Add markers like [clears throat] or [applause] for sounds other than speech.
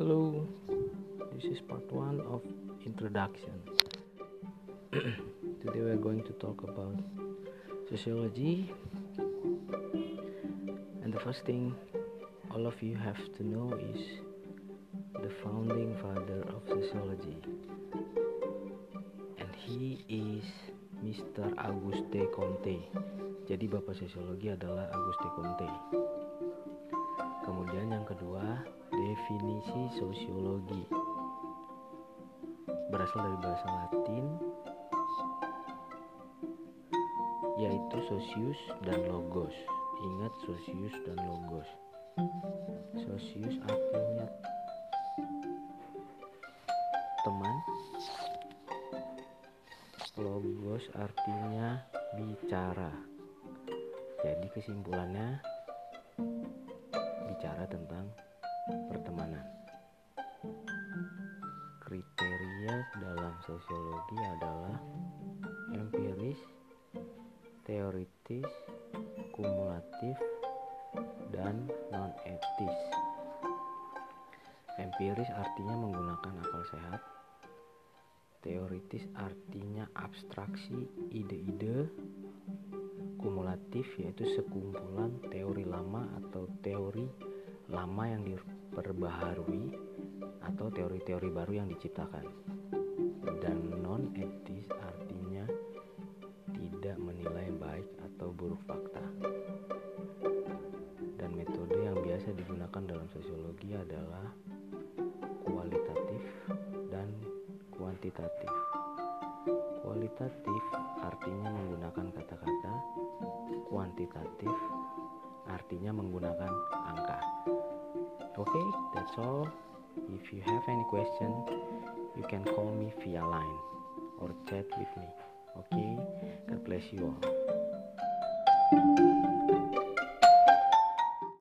Hello, this is part one of introduction. [clears throat] Today we are going to talk about sociology, and the first thing all of you have to know is the founding father of sociology, and he is Mr. Auguste Comte. Jadi bapak sosiologi adalah Auguste Comte. Kemudian yang kedua, definisi sosiologi. Berasal dari bahasa Latin yaitu sosius dan logos. Ingat sosius dan logos. Sosius artinya teman. Logos artinya bicara. Jadi kesimpulannya bicara tentang pertemanan. Kriteria dalam sosiologi adalah empiris, teoritis, kumulatif, dan non-etis. Empiris artinya menggunakan akal sehat. Teoritis artinya abstraksi ide-ide. Kumulatif yaitu sekumpulan teori lama atau teori lama yang diperbaharui atau teori-teori baru yang diciptakan. Dan non-etis artinya tidak menilai baik atau buruk fakta. Dan metode yang biasa digunakan dalam sosiologi adalah kualitatif dan kuantitatif. Kualitatif artinya menggunakan kata-kata, kuantitatif artinya menggunakan angka. Oke, okay, that's all. If you have any question, you can call me via line or chat with me. Okay, God bless you all.